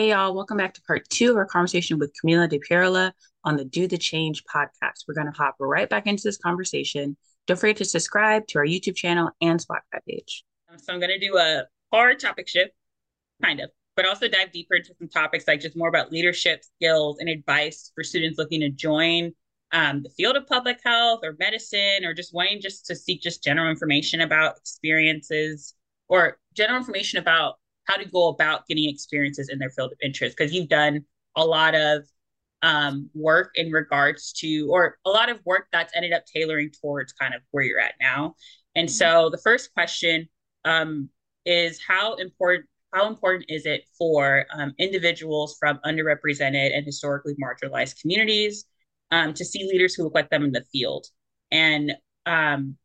Hey, y'all, welcome back to part two of our conversation with Camila De Pierola on the Do the Change podcast. We're going to hop right back into this conversation. Don't forget to subscribe to our YouTube channel and Spotify page. So, I'm going to do a hard topic shift, kind of, but also dive deeper into some topics like just more about leadership skills and advice for students looking to join um, the field of public health or medicine or just wanting just to seek just general information about experiences or general information about how to go about getting experiences in their field of interest because you've done a lot of um, work in regards to or a lot of work that's ended up tailoring towards kind of where you're at now and mm-hmm. so the first question um, is how important how important is it for um, individuals from underrepresented and historically marginalized communities um, to see leaders who look like them in the field and um,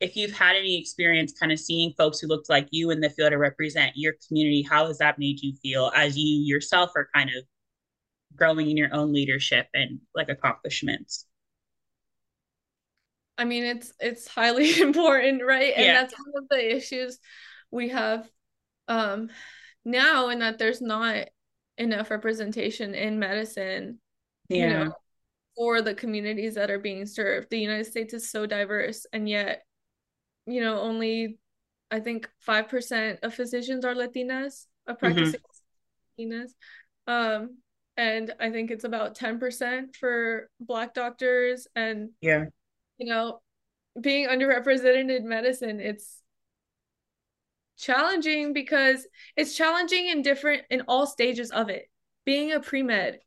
if you've had any experience kind of seeing folks who looked like you in the field to represent your community, how has that made you feel as you yourself are kind of growing in your own leadership and like accomplishments? I mean, it's it's highly important, right? And yeah. that's one of the issues we have um now in that there's not enough representation in medicine. Yeah. You know, for the communities that are being served. The United States is so diverse and yet you know, only I think 5% of physicians are Latinas, of mm-hmm. practicing mm-hmm. Latinas. Um, and I think it's about 10% for Black doctors. And, yeah, you know, being underrepresented in medicine, it's challenging because it's challenging in different, in all stages of it. Being a pre med,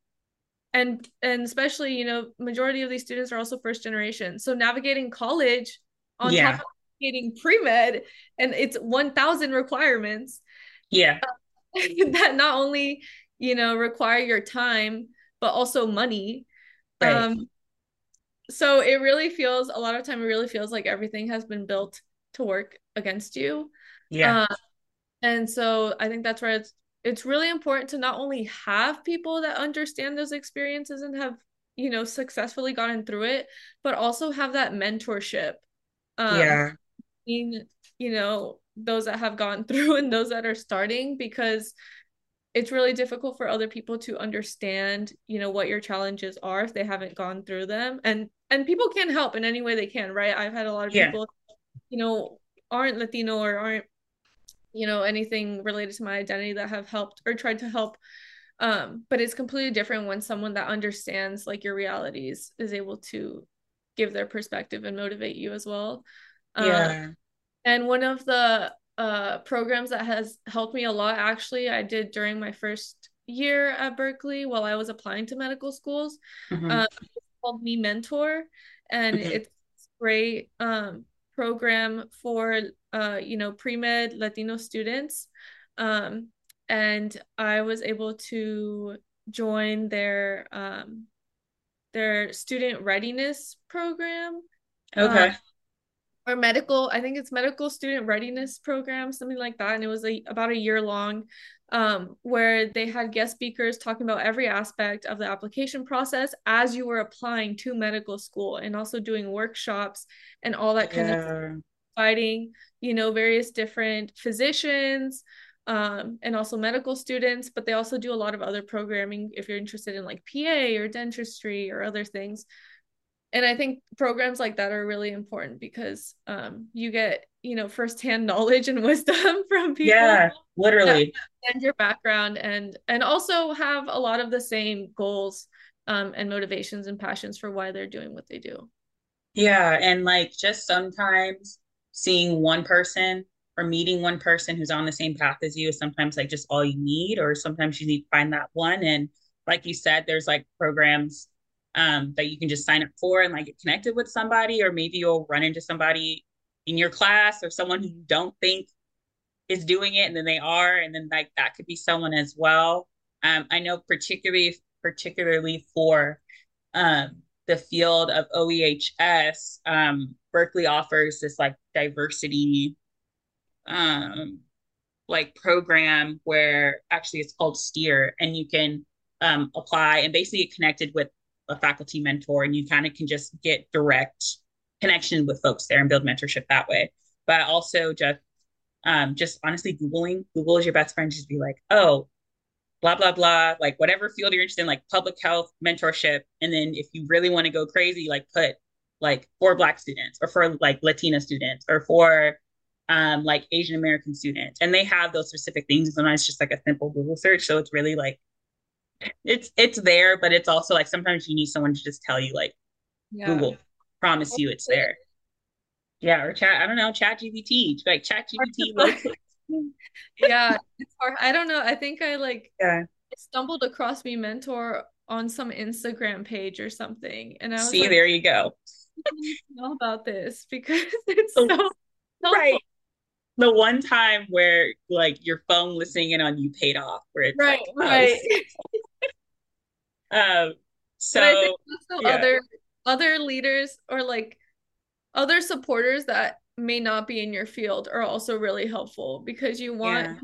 and and especially you know majority of these students are also first generation so navigating college on yeah. top of getting pre-med and it's 1000 requirements. Yeah. Uh, that not only you know require your time but also money. Right. um so it really feels a lot of time it really feels like everything has been built to work against you. Yeah. Uh, and so i think that's where it's it's really important to not only have people that understand those experiences and have you know successfully gotten through it but also have that mentorship. Um, yeah you know those that have gone through and those that are starting because it's really difficult for other people to understand you know what your challenges are if they haven't gone through them. And and people can help in any way they can right? I've had a lot of yeah. people you know aren't latino or aren't you know anything related to my identity that have helped or tried to help. Um but it's completely different when someone that understands like your realities is able to give their perspective and motivate you as well yeah. Um, and one of the uh, programs that has helped me a lot, actually, I did during my first year at Berkeley while I was applying to medical schools. Mm-hmm. Um, called MiMentor, and mm-hmm. it's great um, program for uh, you know pre med Latino students. Um, and I was able to join their um, their student readiness program. Okay. Uh, or medical i think it's medical student readiness program something like that and it was a, about a year long um, where they had guest speakers talking about every aspect of the application process as you were applying to medical school and also doing workshops and all that kind yeah. of fighting you know various different physicians um, and also medical students but they also do a lot of other programming if you're interested in like pa or dentistry or other things and i think programs like that are really important because um, you get you know firsthand knowledge and wisdom from people yeah literally. and your background and and also have a lot of the same goals um, and motivations and passions for why they're doing what they do. Yeah and like just sometimes seeing one person or meeting one person who's on the same path as you is sometimes like just all you need or sometimes you need to find that one. And like you said there's like programs um, that you can just sign up for and like get connected with somebody, or maybe you'll run into somebody in your class or someone who you don't think is doing it, and then they are, and then like that could be someone as well. Um, I know particularly particularly for um, the field of OEHS, um, Berkeley offers this like diversity um, like program where actually it's called Steer, and you can um, apply and basically get connected with a faculty mentor and you kind of can just get direct connection with folks there and build mentorship that way. But also just um, just honestly Googling, Google is your best friend, just be like, oh, blah blah blah like whatever field you're interested in like public health mentorship and then if you really want to go crazy like put like for black students or for like latina students or for um like asian american students and they have those specific things sometimes it's just like a simple google search so it's really like it's it's there but it's also like sometimes you need someone to just tell you like yeah. google promise you it's there yeah or chat i don't know chat gpt like chat gpt yeah, it's hard. I don't know. I think I like yeah stumbled across MiMentor on some Instagram page or something, and I was see like, there you go. know about this because it's so, right. The one time where like your phone listening in on you paid off, where it's right, like, right. Oh, um. So also yeah. other other leaders or like other supporters that may not be in your field are also really helpful because you want yeah.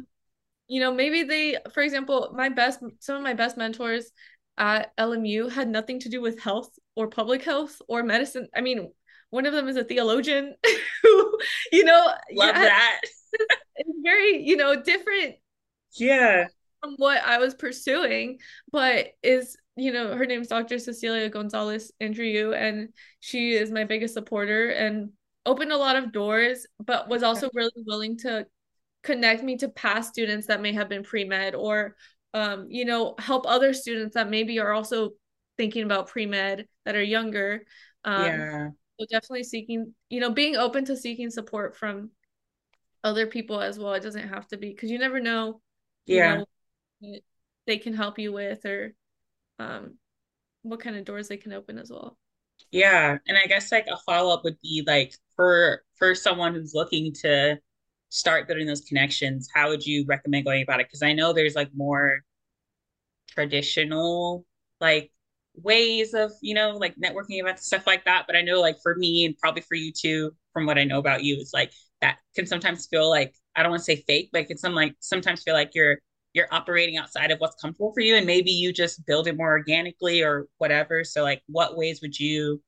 you know maybe they for example my best some of my best mentors at LMU had nothing to do with health or public health or medicine i mean one of them is a theologian who you know love yeah, that it's very you know different yeah from what i was pursuing but is you know her name's dr cecilia gonzalez andrieu and she is my biggest supporter and opened a lot of doors, but was also really willing to connect me to past students that may have been pre-med or um, you know, help other students that maybe are also thinking about pre-med that are younger. Um, yeah. So definitely seeking, you know, being open to seeking support from other people as well. It doesn't have to be because you never know. Yeah. Know, they can help you with or um, what kind of doors they can open as well. Yeah, and I guess like a follow up would be like for for someone who's looking to start building those connections, how would you recommend going about it? Because I know there's like more traditional like ways of you know like networking events stuff like that but i know like for me and probably for you too from what i know about you is like that can sometimes feel like i don't want to say fake but it can some like sometimes feel like you're you're operating outside of what's comfortable for you and maybe you just build it more organically or whatever. So like what ways would you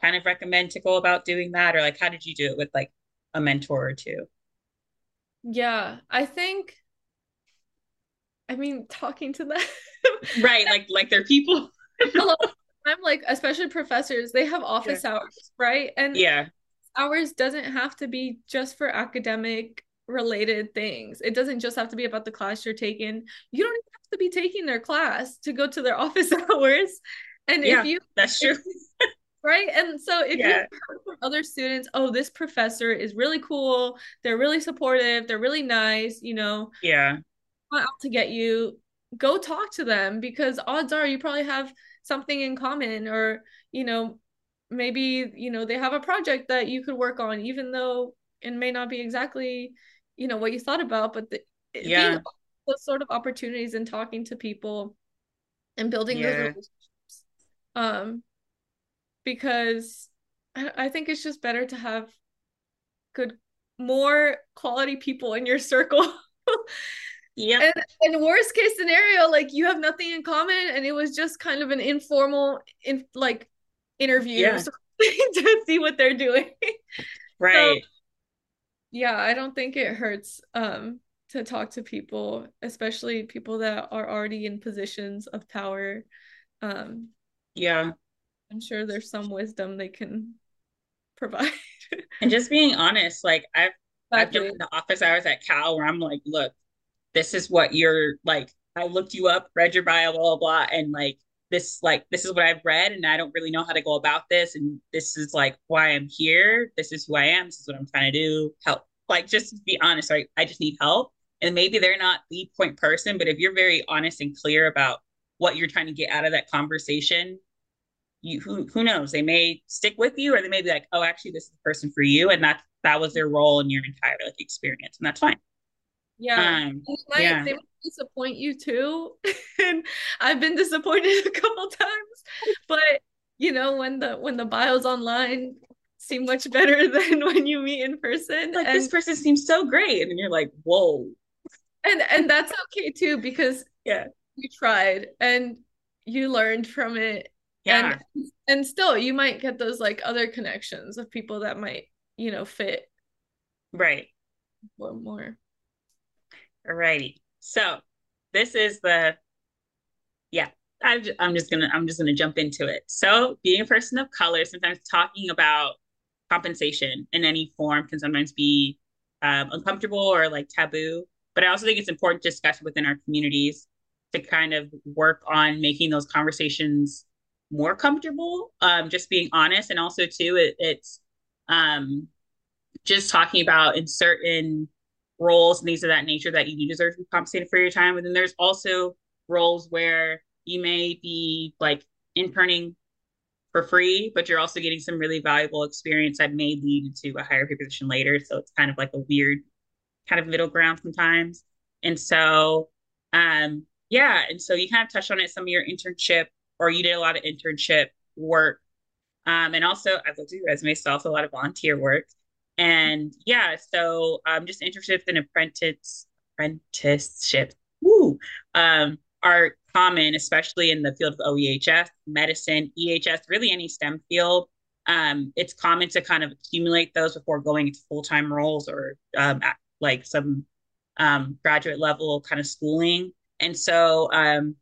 kind of recommend to go about doing that? Or like how did you do it with like a mentor or two? Yeah i think i mean talking to them. Right like like they're people. I'm like especially professors they have office hours right? And yeah. hours doesn't have to be just for academic related things. It doesn't just have to be about the class you're taking. You don't have to be taking their class to go to their office hours. And yeah, if you that's true. right? And so if yeah. you heard from other students oh this professor is really cool. They're really supportive. They're really nice you know yeah. Out to get you go talk to them because odds are you probably have something in common or you know maybe you know they have a project that you could work on even though it may not be exactly you know what you thought about but the, yeah. those sort of opportunities and talking to people and building yeah. those relationships um because I, think it's just better to have good more quality people in your circle. Yeah and, and worst case scenario like you have nothing in common and it was just kind of an informal in like interview yeah. to see what they're doing. Right. so, yeah i don't think it hurts um to talk to people especially people that are already in positions of power um yeah I'm sure there's some wisdom they can provide. and just being honest, like I've exactly. I've jumped into office hours at Cal where I'm like, look, this is what you're like. I looked you up, read your bio, blah blah blah, and like this, like this is what I've read, and I don't really know how to go about this, and this is like why I'm here. This is who I am. This is what I'm trying to do. Help, like just be honest. Right, I just need help, and maybe they're not the point person, but if you're very honest and clear about what you're trying to get out of that conversation you who who knows they may stick with you or they may be like oh actually this is the person for you and that that was their role in your entire like experience and that's fine yeah. Um, they might, yeah. they might disappoint you too. And i've been disappointed a couple times. But you know when the when the bios online seem much better than when you meet in person. Like and, this person seems so great. And you're like whoa. And and that's okay too because yeah. you tried and you learned from it. Yeah. and, and still you might get those like other connections of people that might you know fit right. or more alrighty so this is the yeah I'm just, I'm just gonna I'm just gonna jump into it. So being a person of color, sometimes talking about compensation in any form can sometimes be um, uncomfortable or like taboo. But I also think it's important to discuss within our communities to kind of work on making those conversations more comfortable. Um, just being honest, and also too, it, it's um, just talking about in certain roles and things of that nature that you do deserve to be compensated for your time. And then there's also roles where you may be like interning for free, but you're also getting some really valuable experience that may lead to a higher pay position later. So it's kind of like a weird kind of middle ground sometimes. And so, um, yeah, and so you kind of touched on it some of your internship, or you did a lot of internship work. Um, and also, I've looked at your resume, so also a lot of volunteer work. And yeah, so um, just internships and apprentice apprenticeships. Woo! Um, are common, especially in the field of OEHS, medicine, EHS, really any STEM field. Um, it's common to kind of accumulate those before going into full time roles or um, like some um, graduate level kind of schooling. And so, um,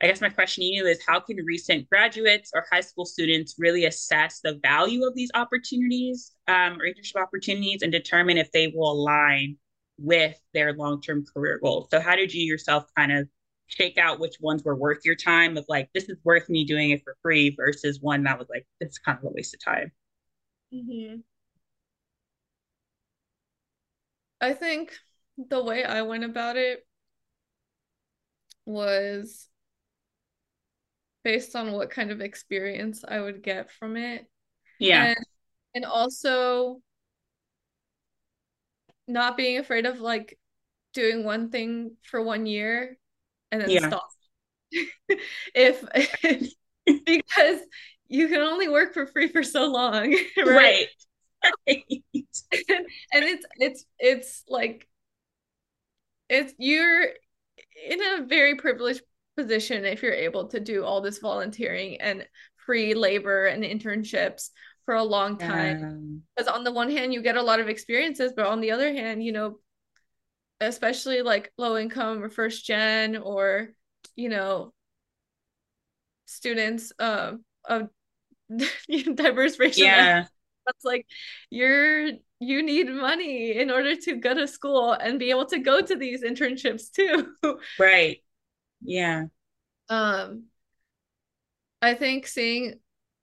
I guess my question to you is how can recent graduates or high school students really assess the value of these opportunities um, or internship opportunities and determine if they will align with their long term career goals? So, how did you yourself kind of shake out which ones were worth your time of like this is worth me doing it for free versus one that was like it's kind of a waste of time mm-hmm. i think the way i went about it was based on what kind of experience i would get from it yeah and, and also not being afraid of like doing one thing for one year and then yeah. stop. if, if because you can only work for free for so long, right? right. and it's it's it's like it's you're in a very privileged position if you're able to do all this volunteering and free labor and internships for a long time. Because on the one hand you get a lot of experiences but on the other hand you know especially like low income or first gen or you know students uh, of diverse racial yeah. that's like you're you need money in order to go to school and be able to go to these internships too. Right yeah um i think seeing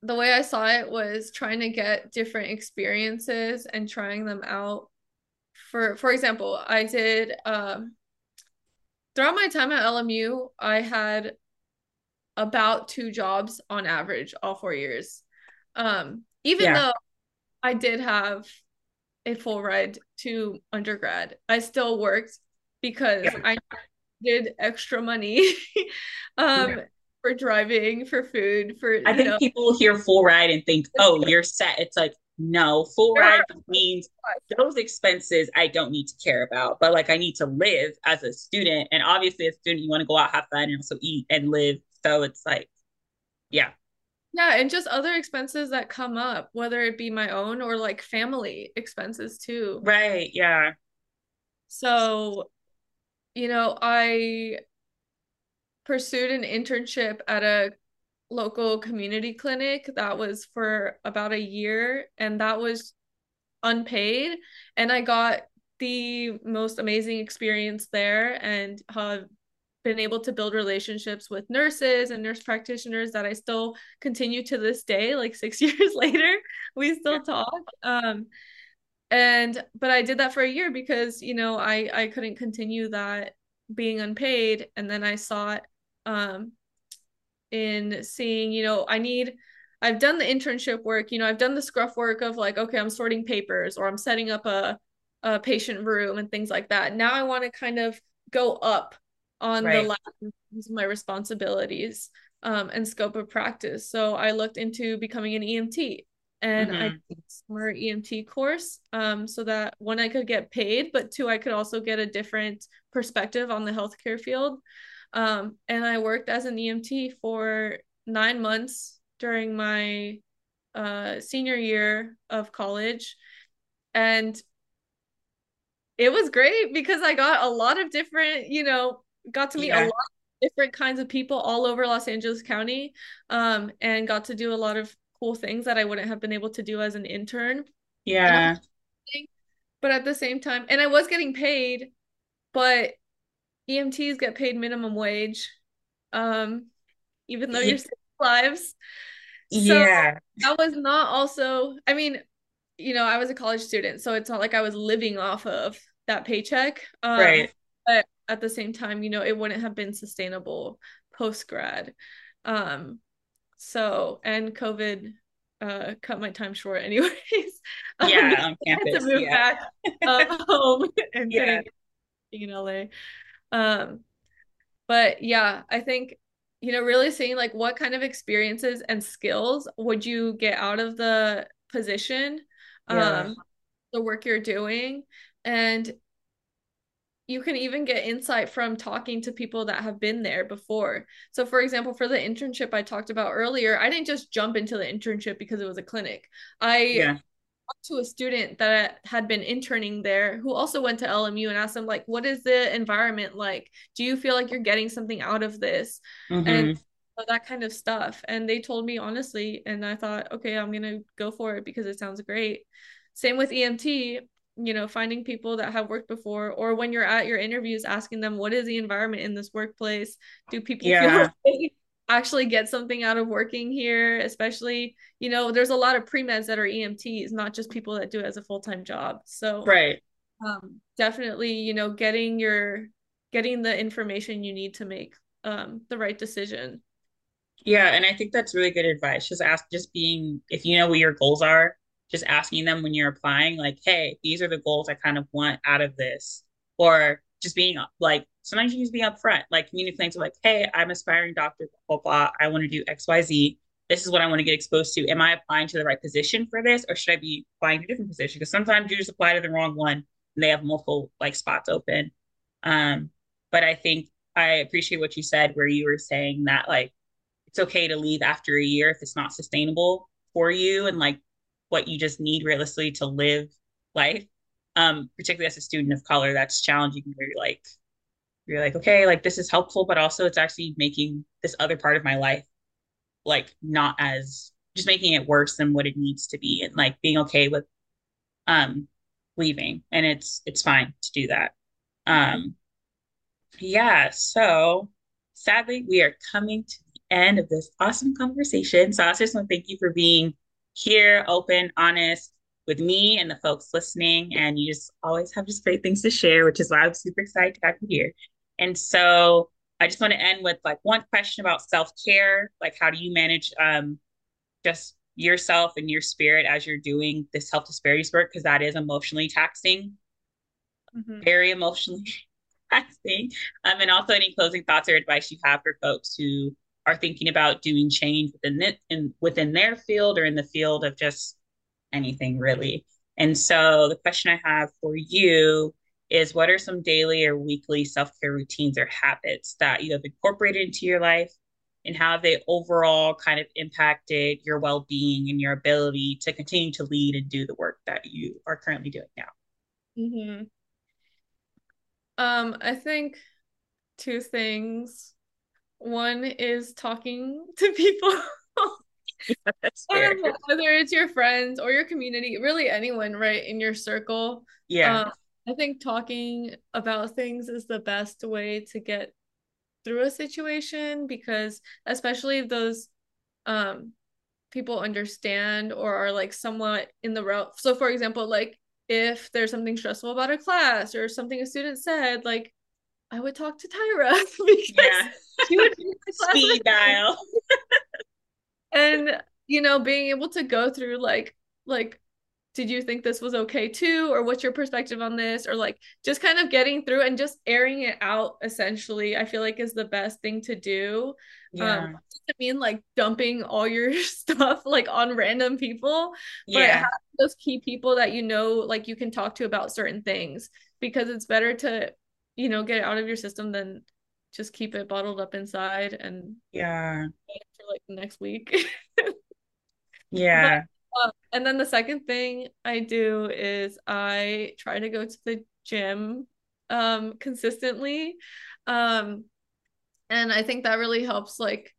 the way i saw it was trying to get different experiences and trying them out for for example, I did um throughout my time at LMU, I had about two jobs on average all four years. Um, even yeah. though I did have a full ride to undergrad, I still worked because yeah. I did extra money um yeah. for driving, for food, for I think know. people hear full ride and think, oh, you're set. It's like no, full ride means those expenses I don't need to care about, but like I need to live as a student. And obviously, as a student, you want to go out, have fun, and also eat and live. So it's like, yeah. Yeah. And just other expenses that come up, whether it be my own or like family expenses too. Right. Yeah. So, you know, I pursued an internship at a local community clinic that was for about a year and that was unpaid. And I got the most amazing experience there and have been able to build relationships with nurses and nurse practitioners that I still continue to this day like 6 years later. We still talk. Um and but I did that for a year because you know I I couldn't continue that being unpaid and then I sought um in seeing, you know, I need I've done the internship work, you know, I've done the scruff work of like, okay, I'm sorting papers or I'm setting up a, a patient room and things like that. Now I want to kind of go up on right. the of my responsibilities um, and scope of practice. So I looked into becoming an EMT and mm-hmm. I did summer EMT course um, so that one I could get paid, but two I could also get a different perspective on the healthcare field. Um, and I worked as an EMT for nine months during my uh, senior year of college. And it was great because I got a lot of different, you know, got to meet yeah. a lot different kinds of people all over Los Angeles County, um, and got to do a lot of cool things that I wouldn't have been able to do as an intern. Yeah. But at the same time, and I was getting paid, but EMTs get paid minimum wage, um, even though yeah. you're saving lives. So yeah. That was not also, I mean, you know, I was a college student, so it's not like I was living off of that paycheck. Um, right. But at the same time, you know, it wouldn't have been sustainable post grad. Um, so and COVID uh cut my time short anyways. Yeah, um, on campus. to move yeah. back uh, home and yeah. in LA. Um, but yeah, I think you know, really seeing like what kind of experiences and skills would you get out of the position, yeah. um, the work you're doing, and you can even get insight from talking to people that have been there before. So, for example, for the internship I talked about earlier, I didn't just jump into the internship because it was a clinic. I yeah to a student that had been interning there who also went to LMU and asked them like what is the environment like do you feel like you're getting something out of this mm-hmm. and that kind of stuff and they told me honestly and I thought okay I'm going to go for it because it sounds great same with EMT you know finding people that have worked before or when you're at your interviews asking them what is the environment in this workplace? Do people yeah. actually get something out of working here? Especially you know there's a lot of pre-meds that are emts not just people that do it as a full-time job. So right. um, definitely you know getting your getting the information you need to make um, the right decision. Yeah and i think that's really good advice. Just ask just being if you know what your goals are just asking them when you're applying like hey these are the goals i kind of want out of this or just being like sometimes you just be upfront, like community plans are like, hey, I'm aspiring doctor, blah, blah, I want to do XYZ. This is what I want to get exposed to. Am I applying to the right position for this, or should I be applying to a different position? Because sometimes you just apply to the wrong one and they have multiple like spots open. Um, but I think I appreciate what you said, where you were saying that like it's okay to leave after a year if it's not sustainable for you and like what you just need realistically to live life um, particularly as a student of color, that's challenging. Where you're like, you're like, okay, like this is helpful, but also it's actually making this other part of my life like not as just making it worse than what it needs to be and like being okay with um leaving. And it's it's fine to do that. Um yeah so sadly we are coming to the end of this awesome conversation. So i just want to thank you for being here open honest with me and the folks listening. And you just always have just great things to share, which is why I'm super excited to have you here. And so I just want to end with like one question about self care. Like, how do you manage um, just yourself and your spirit as you're doing this health disparities work? Because that is emotionally taxing, mm-hmm. very emotionally taxing. Um, and also, any closing thoughts or advice you have for folks who are thinking about doing change within it in within their field or in the field of just anything really. And so the question I have for you is what are some daily or weekly self-care routines or habits that you have incorporated into your life and how have they overall kind of impacted your well-being and your ability to continue to lead and do the work that you are currently doing now mm-hmm. um i think two things one is talking to people whether it's your friends or your community, really anyone, right, in your circle. Yeah. Um, I think talking about things is the best way to get through a situation because especially if those um people understand or are like somewhat in the route. So for example, like if there's something stressful about a class or something a student said, like I would talk to Tyra because yeah. she would speed dial. and you know being able to go through like like did you think this was okay too or what's your perspective on this or like just kind of getting through and just airing it out essentially i feel like is the best thing to do yeah. um I mean like dumping all your stuff like on random people yeah. but those key people that you know like you can talk to about certain things because it's better to you know get it out of your system than just keep it bottled up inside and yeah. for like next week. Yeah. But, uh, and then the second thing i do is i try to go to the gym um consistently um and i think that really helps like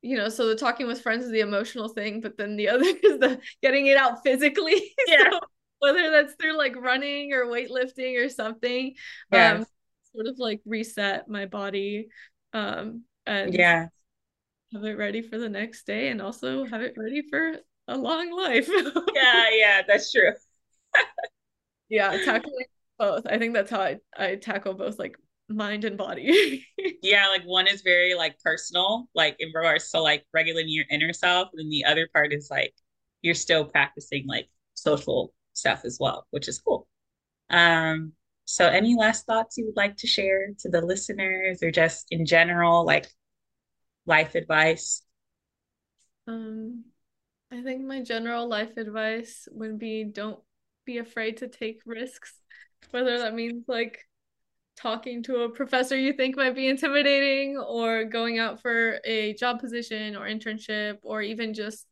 you know so the talking with friends is the emotional thing but then the other is the getting it out physically. Yeah. So whether that's through like running or weightlifting or something yes. um sort of like reset my body um and yeah. have it ready for the next day and also have it ready for a long life. Yeah yeah that's true. Yeah tackling both. I think that's how i i tackle both like mind and body. Yeah like one is very like personal like in regards to like regulating your inner self and the other part is like you're still practicing like social stuff as well which is cool. Um so any last thoughts you would like to share to the listeners or just in general like life advice? Um i think my general life advice would be don't be afraid to take risks. Whether that means like talking to a professor you think might be intimidating or going out for a job position or internship or even just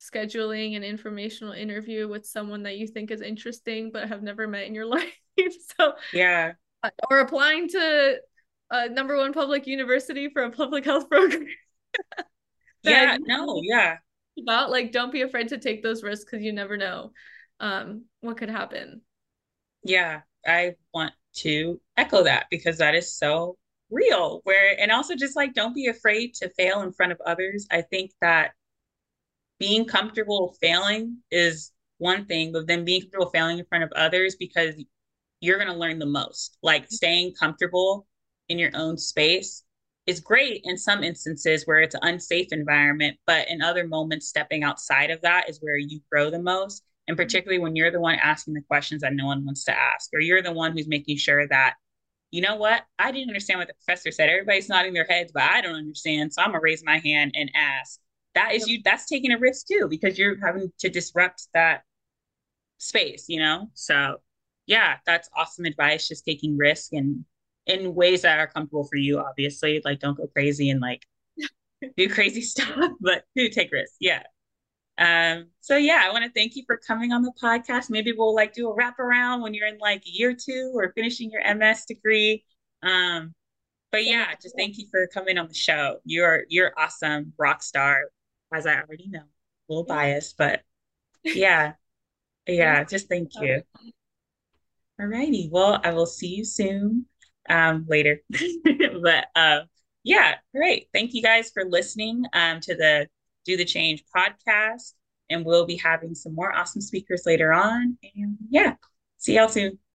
scheduling an informational interview with someone that you think is interesting but have never met in your life so yeah. or applying to a number one public university for a public health program. Yeah no yeah. about like don't be afraid to take those risks because you never know um what could happen. Yeah i want to echo that because that is so real where and also just like don't be afraid to fail in front of others. I think that being comfortable failing is one thing but then being comfortable failing in front of others because you're going to learn the most like mm-hmm. staying comfortable in your own space is great in some instances where it's an unsafe environment but in other moments stepping outside of that is where you grow the most and mm-hmm. particularly when you're the one asking the questions that no one wants to ask, or you're the one who's making sure that, you know what, I didn't understand what the professor said. Everybody's nodding their heads, but I don't understand. So I'm gonna raise my hand and ask. That is you, that's taking a risk too, because you're having to disrupt that space, you know? So yeah, that's awesome advice. Just taking risk and in ways that are comfortable for you, obviously. Like don't go crazy and like do crazy stuff, but do take risks. Yeah. Um, so yeah, I want to thank you for coming on the podcast. Maybe we'll like do a wraparound when you're in like year two or finishing your MS degree. Um, but yeah, just thank you for coming on the show. You're you're awesome, rock star, as I already know. A little biased, but yeah. Yeah, just thank you. All righty. Well, I will see you soon. Um, later. but uh yeah, great. Thank you guys for listening um to the do the Change podcast. And we'll be having some more awesome speakers later on. And yeah, see y'all soon.